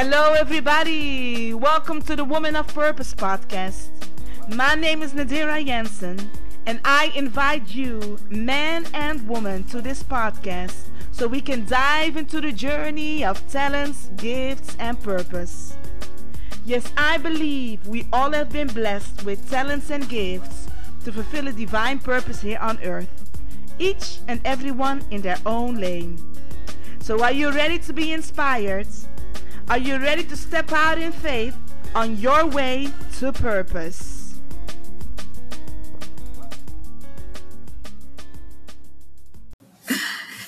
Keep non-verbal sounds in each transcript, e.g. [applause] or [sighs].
Hello, everybody. Welcome to the Woman of Purpose podcast. My name is Nadira Jensen, and I invite you, man and woman, to this podcast so we can dive into the journey of talents, gifts, and purpose. Yes, I believe we all have been blessed with talents and gifts to fulfill a divine purpose here on earth, each and every one in their own lane. So, are you ready to be inspired? Are you ready to step out in faith on your way to purpose?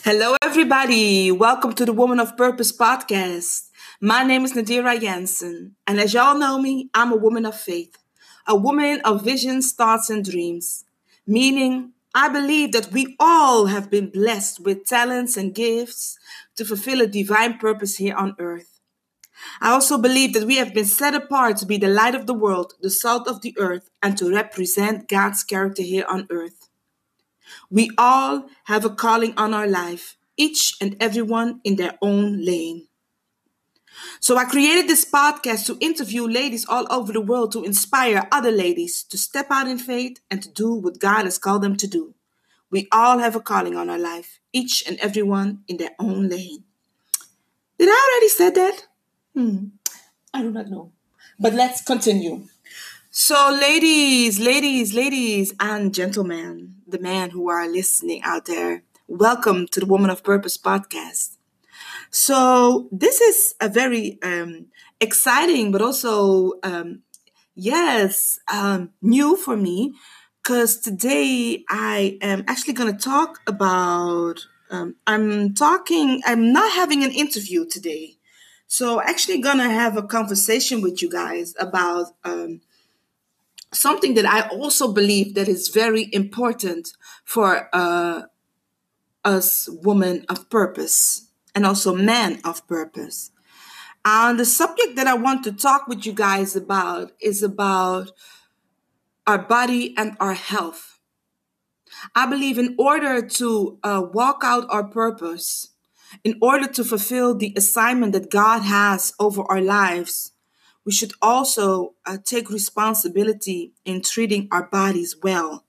Hello, everybody. Welcome to the Woman of Purpose podcast. My name is Nadira Jensen, and as y'all know me, I'm a woman of faith, a woman of visions, thoughts, and dreams. Meaning, I believe that we all have been blessed with talents and gifts to fulfill a divine purpose here on earth. I also believe that we have been set apart to be the light of the world, the salt of the earth, and to represent God's character here on earth. We all have a calling on our life, each and everyone in their own lane. So I created this podcast to interview ladies all over the world to inspire other ladies to step out in faith and to do what God has called them to do. We all have a calling on our life, each and everyone in their own lane. Did I already say that? Hmm. I do not know. But let's continue. So, ladies, ladies, ladies, and gentlemen, the men who are listening out there, welcome to the Woman of Purpose podcast. So, this is a very um, exciting, but also, um, yes, um, new for me because today I am actually going to talk about. Um, I'm talking, I'm not having an interview today. So, actually, gonna have a conversation with you guys about um, something that I also believe that is very important for uh, us women of purpose and also men of purpose. And the subject that I want to talk with you guys about is about our body and our health. I believe in order to uh, walk out our purpose, in order to fulfill the assignment that God has over our lives, we should also uh, take responsibility in treating our bodies well.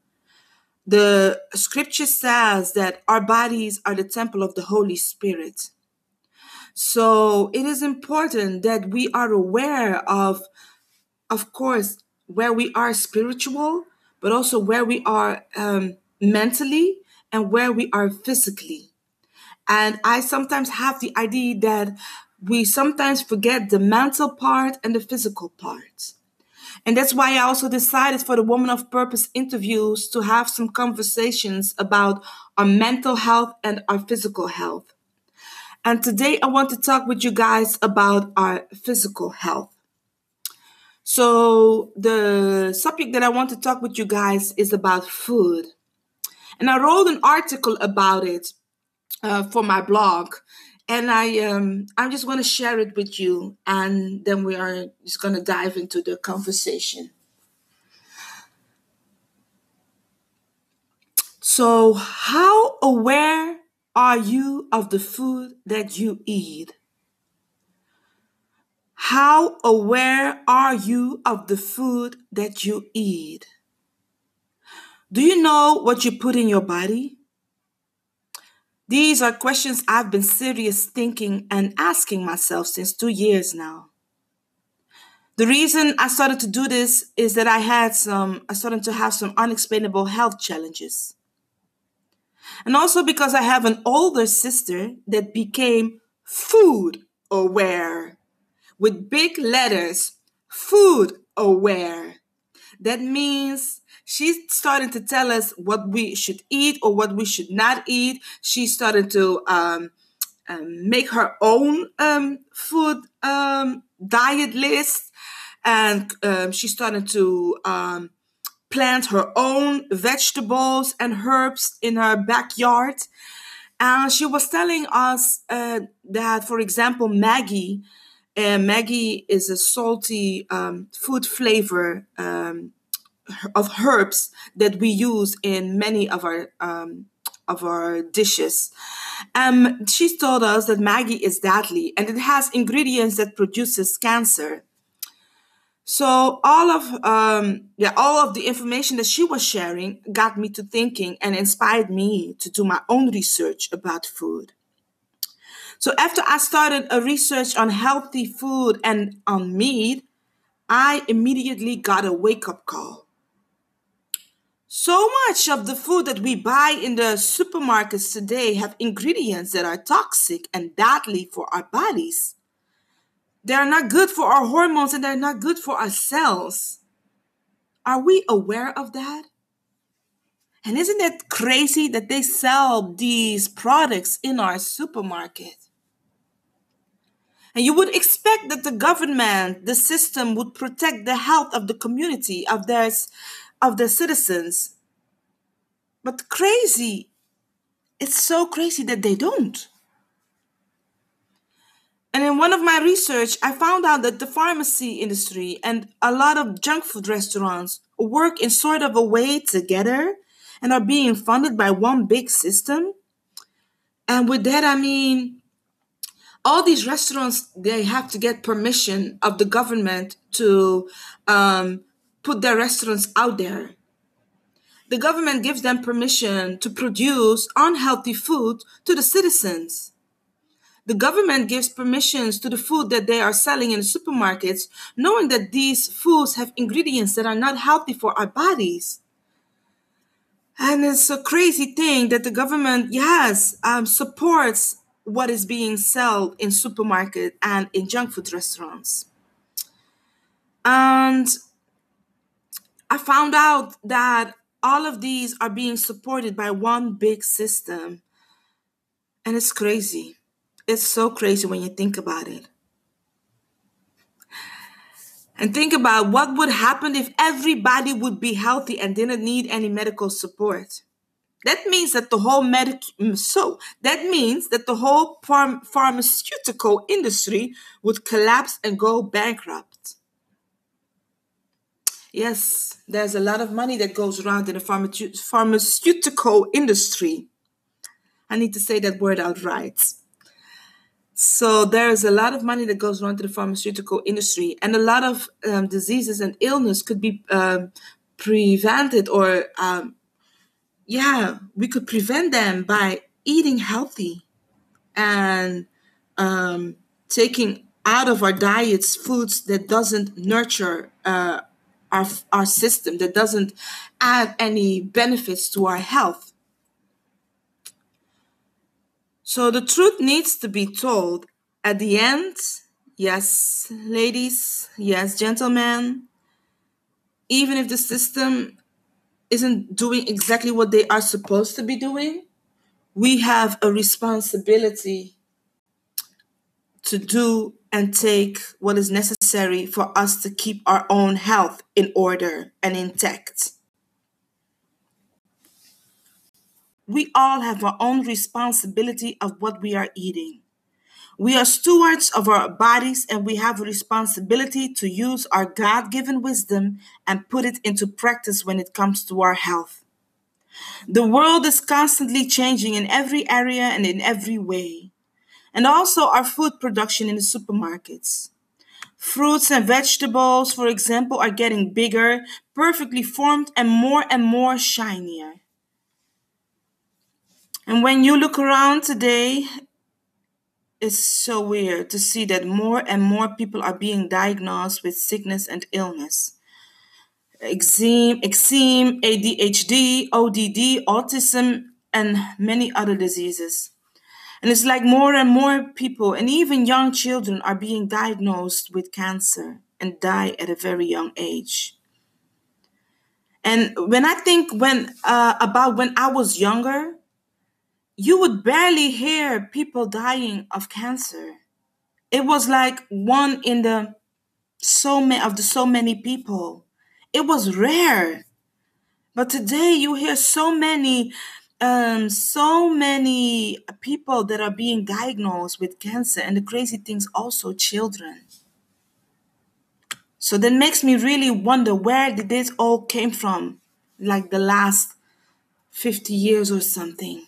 The scripture says that our bodies are the temple of the Holy Spirit. So it is important that we are aware of, of course, where we are spiritual, but also where we are um, mentally and where we are physically. And I sometimes have the idea that we sometimes forget the mental part and the physical part. And that's why I also decided for the Woman of Purpose interviews to have some conversations about our mental health and our physical health. And today I want to talk with you guys about our physical health. So, the subject that I want to talk with you guys is about food. And I wrote an article about it uh, for my blog and I um I'm just going to share it with you, and then we are just going to dive into the conversation. So, how aware are you of the food that you eat? How aware are you of the food that you eat? Do you know what you put in your body? These are questions I've been serious thinking and asking myself since two years now. The reason I started to do this is that I had some, I started to have some unexplainable health challenges. And also because I have an older sister that became food aware with big letters, food aware. That means she's starting to tell us what we should eat or what we should not eat. She started to um, um, make her own um, food um, diet list, and um, she started to um, plant her own vegetables and herbs in her backyard. And she was telling us uh, that, for example, Maggi. Uh, Maggi is a salty food flavor of herbs that we use in many of our um, of our dishes. Um, she told us that Maggi is deadly and it has ingredients that produces cancer. So all of um, yeah, all of the information that she was sharing got me to thinking and inspired me to do my own research about food. So after I started a research on healthy food and on meat, I immediately got a wake-up call. So much of the food that we buy in the supermarkets today have ingredients that are toxic and deadly for our bodies. They are not good for our hormones and they're not good for our cells. Are we aware of that? And isn't it crazy that they sell these products in our supermarket? And you would expect that the government, the system would protect the health of the community, of their, of their citizens. But crazy, it's so crazy that they don't. And in one of my research, I found out that the pharmacy industry and a lot of junk food restaurants work in sort of a way together and are being funded by one big system. And with that, I mean, all these restaurants, they have to get permission of the government to um, put their restaurants out there. The government gives them permission to produce unhealthy food to the citizens the government gives permissions to the food that they are selling in the supermarkets, knowing that these foods have ingredients that are not healthy for our bodies. And it's a crazy thing that the government, yes, um, supports what is being sold in supermarket and in junk food restaurants. And I found out that all of these are being supported by one big system. And it's crazy. It's so crazy when you think about it. And think about what would happen if everybody would be healthy and didn't need any medical support. That means that the whole medic so that means that the whole pharm- pharmaceutical industry would collapse and go bankrupt. Yes, there's a lot of money that goes around in the pharma- pharmaceutical industry. I need to say that word outright. So there is a lot of money that goes around to the pharmaceutical industry, and a lot of um, diseases and illness could be um, prevented, or um, yeah, we could prevent them by eating healthy and um, taking out of our diets foods that doesn't nurture uh, our our system, that doesn't add any benefits to our health. So the truth needs to be told at the end. Yes, ladies, yes, gentlemen, even if the system isn't doing exactly what they are supposed to be doing, we have a responsibility to do and take what is necessary for us to keep our own health in order and intact. we all have our own responsibility of what we are eating. We are stewards of our bodies and we have a responsibility to use our God given wisdom and put it into practice when it comes to our health. The world is constantly changing in every area and in every way, and also our food production in the supermarkets. Fruits and vegetables, for example, are getting bigger, perfectly formed, and more and more shinier. And when you look around today, it's so weird to see that more and more people are being diagnosed with sickness and illness. Eczema, eczema, ADHD, ODD, autism, and many other diseases. And it's like more and more people, and even young children, are being diagnosed with cancer and die at a very young age. And when I think when uh, about when I was younger, you would barely hear people dying of cancer. It was like one in the so many of the so many people. It was rare. But today you hear so many um, so many people that are being diagnosed with cancer, and the crazy things also children. So that makes me really wonder where did this all came from, like the last 50 years or something.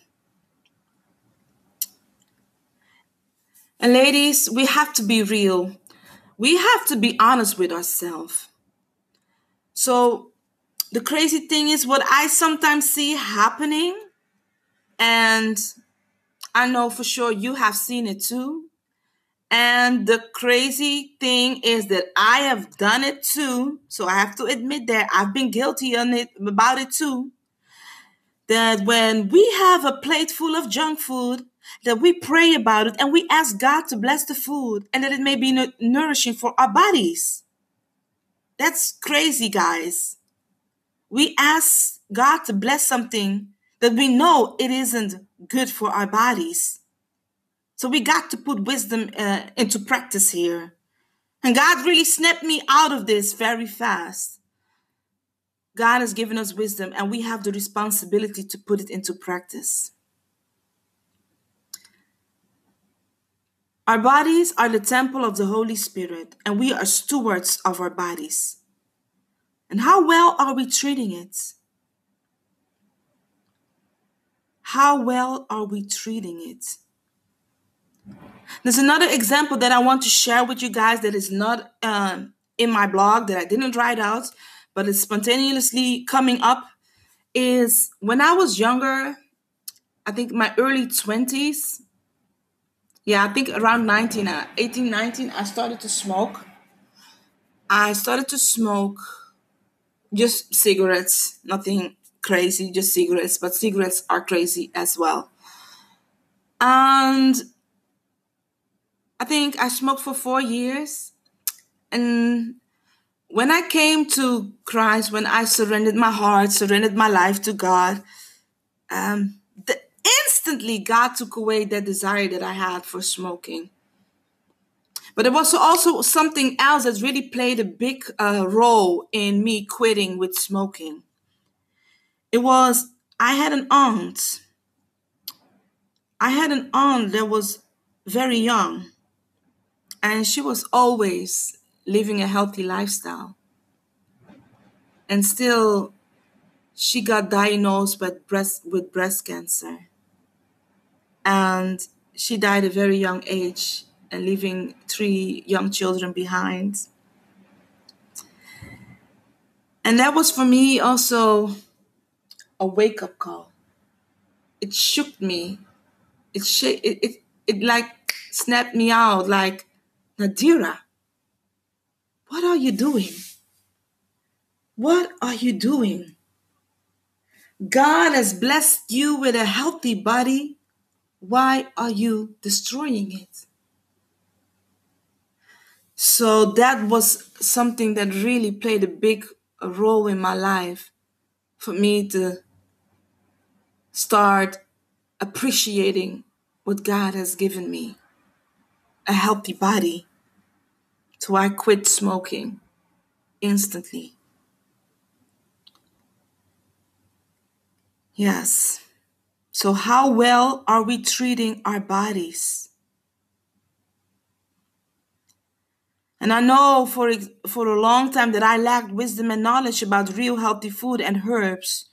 And ladies, we have to be real. We have to be honest with ourselves. So the crazy thing is what I sometimes see happening, and I know for sure you have seen it too. And the crazy thing is that I have done it too. So I have to admit that I've been guilty on it about it too. That when we have a plate full of junk food, that we pray about it and we ask God to bless the food and that it may be nourishing for our bodies. That's crazy, guys. We ask God to bless something that we know it isn't good for our bodies. So we got to put wisdom uh, into practice here. And God really snapped me out of this very fast. God has given us wisdom, and we have the responsibility to put it into practice. Our bodies are the temple of the Holy Spirit, and we are stewards of our bodies. And how well are we treating it? How well are we treating it? There's another example that I want to share with you guys that is not um, in my blog that I didn't write out, but it's spontaneously coming up. Is when I was younger, I think my early 20s, yeah, I think around 19, uh, 18, 19, I started to smoke. I started to smoke just cigarettes, nothing crazy, just cigarettes, but cigarettes are crazy as well. And I think I smoked for four years. And when I came to Christ, when I surrendered my heart, surrendered my life to God, um, the, instantly God took away that desire that I had for smoking. But it was also something else that really played a big uh, role in me quitting with smoking. It was, I had an aunt. I had an aunt that was very young, and she was always living a healthy lifestyle. And still, she got diagnosed with breast, with breast cancer. And she died at a very young age and leaving three young children behind. And that was for me also a wake up call. It shook me. It, sh- it, it, it like snapped me out like, Nadira, what are you doing? What are you doing? God has blessed you with a healthy body. Why are you destroying it? So that was something that really played a big role in my life for me to start appreciating what God has given me a healthy body. So I quit smoking instantly. Yes. So, how well are we treating our bodies? And I know for, for a long time that I lacked wisdom and knowledge about real healthy food and herbs.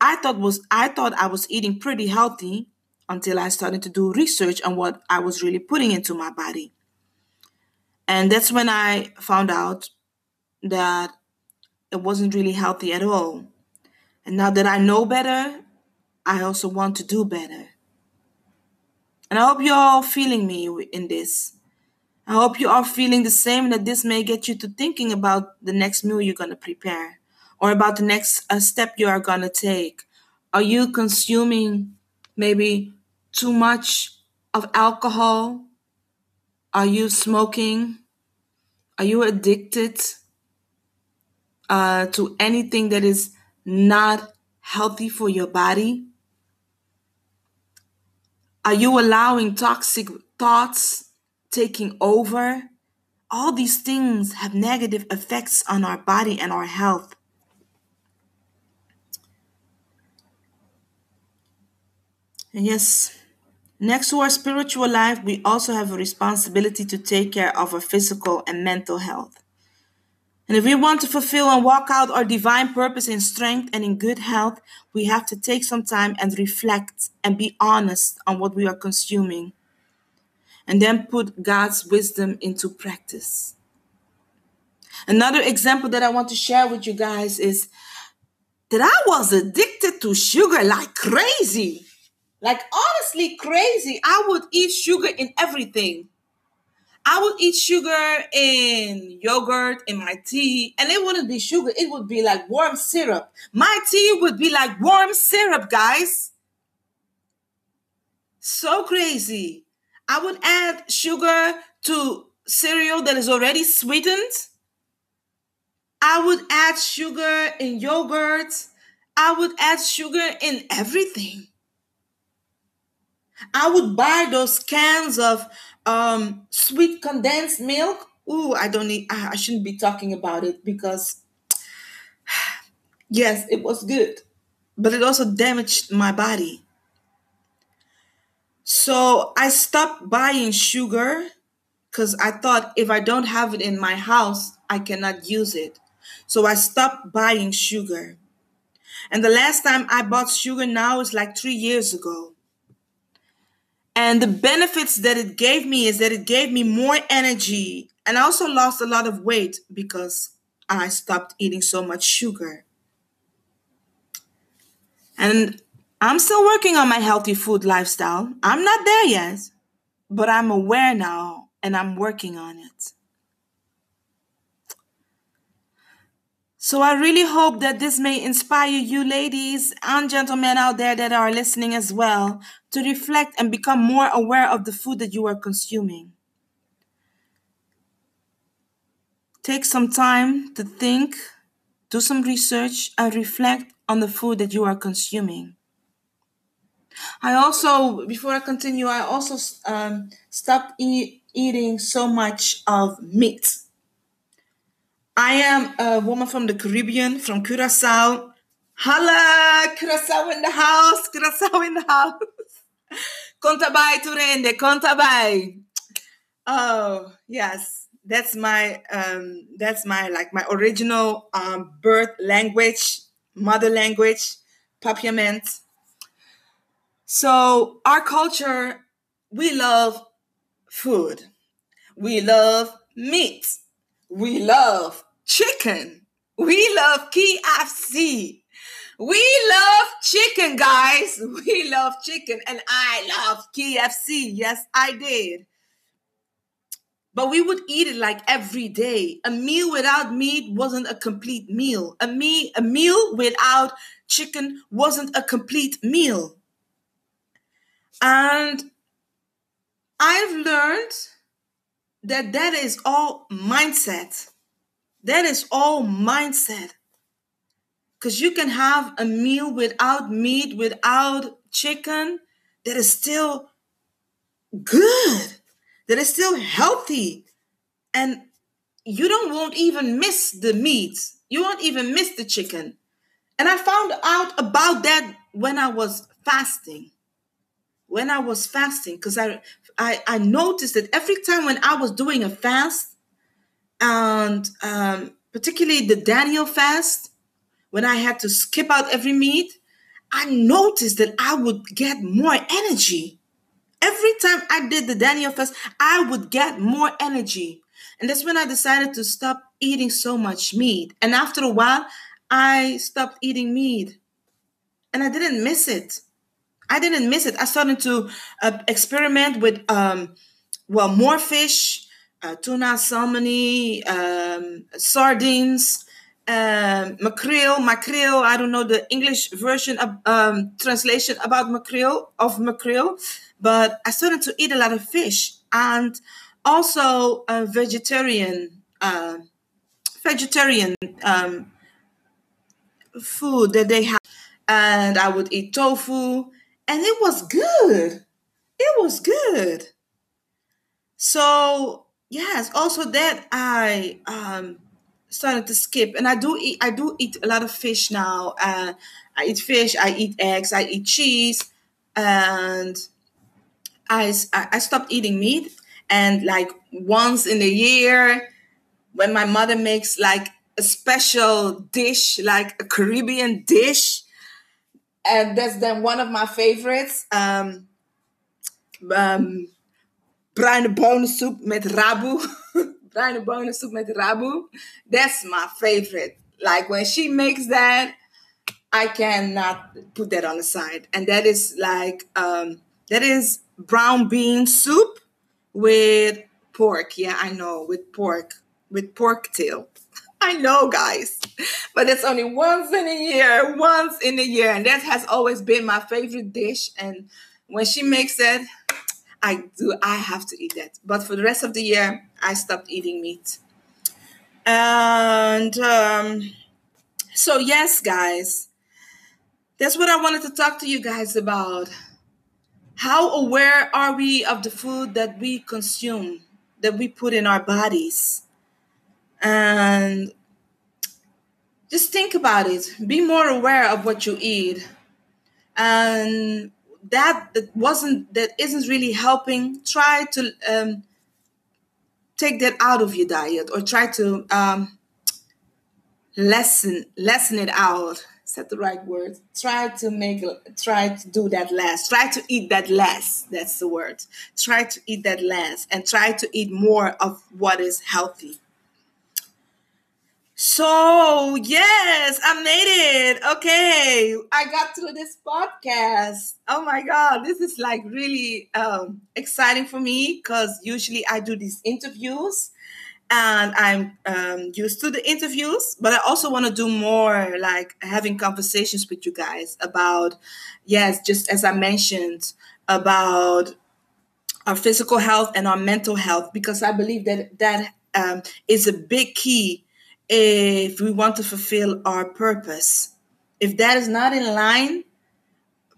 I thought was I thought I was eating pretty healthy until I started to do research on what I was really putting into my body. And that's when I found out that it wasn't really healthy at all. And now that I know better, I also want to do better. And I hope you're all feeling me in this. I hope you are feeling the same that this may get you to thinking about the next meal you're going to prepare or about the next uh, step you are going to take. Are you consuming maybe too much of alcohol? Are you smoking? Are you addicted uh, to anything that is not healthy for your body? Are you allowing toxic thoughts taking over. All these things have negative effects on our body and our health. And yes, next to our spiritual life, we also have a responsibility to take care of our physical and mental health. And if we want to fulfill and walk out our divine purpose in strength and in good health, we have to take some time and reflect and be honest on what we are consuming and then put God's wisdom into practice. Another example that I want to share with you guys is that I was addicted to sugar like crazy. Like honestly crazy. I would eat sugar in everything. I would eat sugar in yogurt, in my tea, and it wouldn't be sugar. It would be like warm syrup. My tea would be like warm syrup, guys. So crazy. I would add sugar to cereal that is already sweetened. I would add sugar in yogurt. I would add sugar in everything. I would buy those cans of um, sweet condensed milk. Ooh, I don't need, I shouldn't be talking about it because, [sighs] yes, it was good, but it also damaged my body. So I stopped buying sugar because I thought if I don't have it in my house, I cannot use it. So I stopped buying sugar. And the last time I bought sugar now is like three years ago. And the benefits that it gave me is that it gave me more energy. And I also lost a lot of weight because I stopped eating so much sugar. And I'm still working on my healthy food lifestyle. I'm not there yet, but I'm aware now and I'm working on it. So I really hope that this may inspire you, ladies and gentlemen out there that are listening as well, to reflect and become more aware of the food that you are consuming. Take some time to think, do some research, and reflect on the food that you are consuming. I also, before I continue, I also um, stopped eat, eating so much of meat I am a woman from the Caribbean, from Curacao. Holla, Curacao in the house, Curacao in the house. [laughs] Contabay Turende, Contabay. Oh, yes. That's my um that's my like my original um birth language, mother language, Papiament. So our culture, we love food. We love meat. We love chicken. We love KFC. We love chicken, guys. [laughs] We love chicken. And I love KFC. Yes, I did. But we would eat it like every day. A meal without meat wasn't a complete meal. A, me- a meal without chicken wasn't a complete meal. And I've learned that that is all mindset. That is all mindset. Because you can have a meal without meat, without chicken, that is still good, that is still healthy. And you don't won't even miss the meat. You won't even miss the chicken. And I found out about that when I was fasting. When I was fasting, because I, I I noticed that every time when I was doing a fast, and um, particularly the Daniel fast, when I had to skip out every meat, I noticed that I would get more energy. Every time I did the Daniel fast, I would get more energy. And that's when I decided to stop eating so much meat. And after a while, I stopped eating meat. And I didn't miss it. I didn't miss it. I started to uh, experiment with, um, well, more fish, uh, tuna, salmon, um, sardines, um, mackerel, mackerel. I don't know the English version of um, translation about mackerel of mackerel, but I started to eat a lot of fish and also a vegetarian, uh, vegetarian um, food that they have, and I would eat tofu, and it was good. It was good. So yes also that i um started to skip and i do eat i do eat a lot of fish now uh, i eat fish i eat eggs i eat cheese and i i stopped eating meat and like once in a year when my mother makes like a special dish like a caribbean dish and that's then one of my favorites um um bruine bonensoep met rabu. [laughs] bruine bonensoep met rabu. That's my favorite. Like when she makes that, I cannot put that on the side. And that is like um, that is brown bean soup with pork. Yeah, I know with pork with pork tail. [laughs] I know, guys, but it's only once in a year, once in a year, and that has always been my favorite dish. And when she makes it, I do. I have to eat that. But for the rest of the year, I stopped eating meat. And um, so, yes, guys, that's what I wanted to talk to you guys about. How aware are we of the food that we consume, that we put in our bodies? And just think about it. Be more aware of what you eat. And that, that wasn't that isn't really helping. Try to um, take that out of your diet or try to um, lessen lessen it out. Is that the right word? Try to make try to do that less. Try to eat that less. That's the word. Try to eat that less and try to eat more of what is healthy so yes i made it. Okay i got through this podcast. Oh my god this is like really um, exciting for me because usually i do these interviews and I'm um, used to the interviews, but I also want to do more like having conversations with you guys about, yes, just as I mentioned, about our physical health and our mental health, because I believe that that um, is a big key if we want to fulfill our purpose. If that is not in line,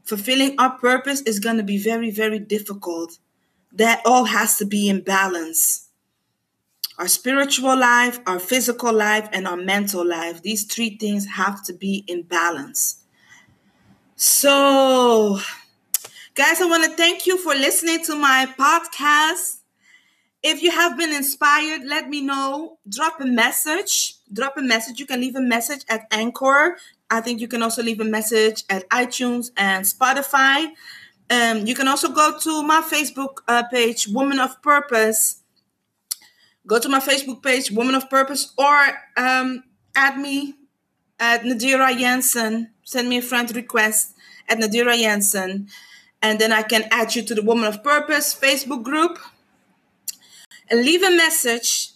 fulfilling our purpose is going to be very, very difficult. That all has to be in balance our spiritual life, our physical life, and our mental life. These three things have to be in balance. So, guys, I want to thank you for listening to my podcast. If you have been inspired, let me know. Drop a message. Drop a message. You can leave a message at Anchor. I think you can also leave a message at iTunes and Spotify. Um, you can also go to my Facebook uh, page, Woman of Purpose go to my Facebook page, Woman of Purpose, or um, add me at Nadira Jensen. Send me a friend request at Nadira Jensen, and then I can add you to the Woman of Purpose Facebook group. And leave a message.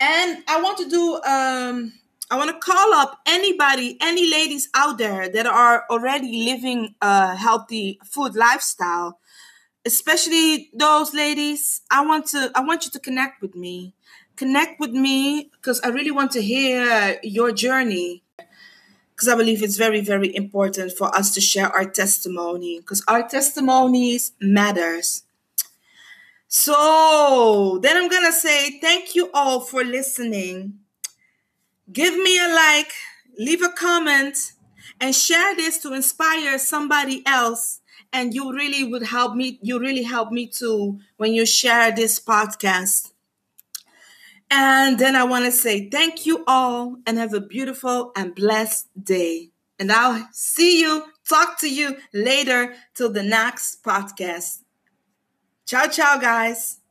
And I want to do. Um, I want to call up anybody, any ladies out there that are already living a healthy food lifestyle especially those ladies. I want to i want you to connect with me. Connect with me because i really want to hear your journey. Because i believe it's very very important for us to share our testimony because our testimonies matters so then i'm gonna say thank you all for listening. Give me a like leave a comment and share this to inspire somebody else and you really would help me you really help me too when you share this podcast. And then i want to say thank you all and have a beautiful and blessed day. And i'll see you talk to you later till the next podcast ciao ciao guys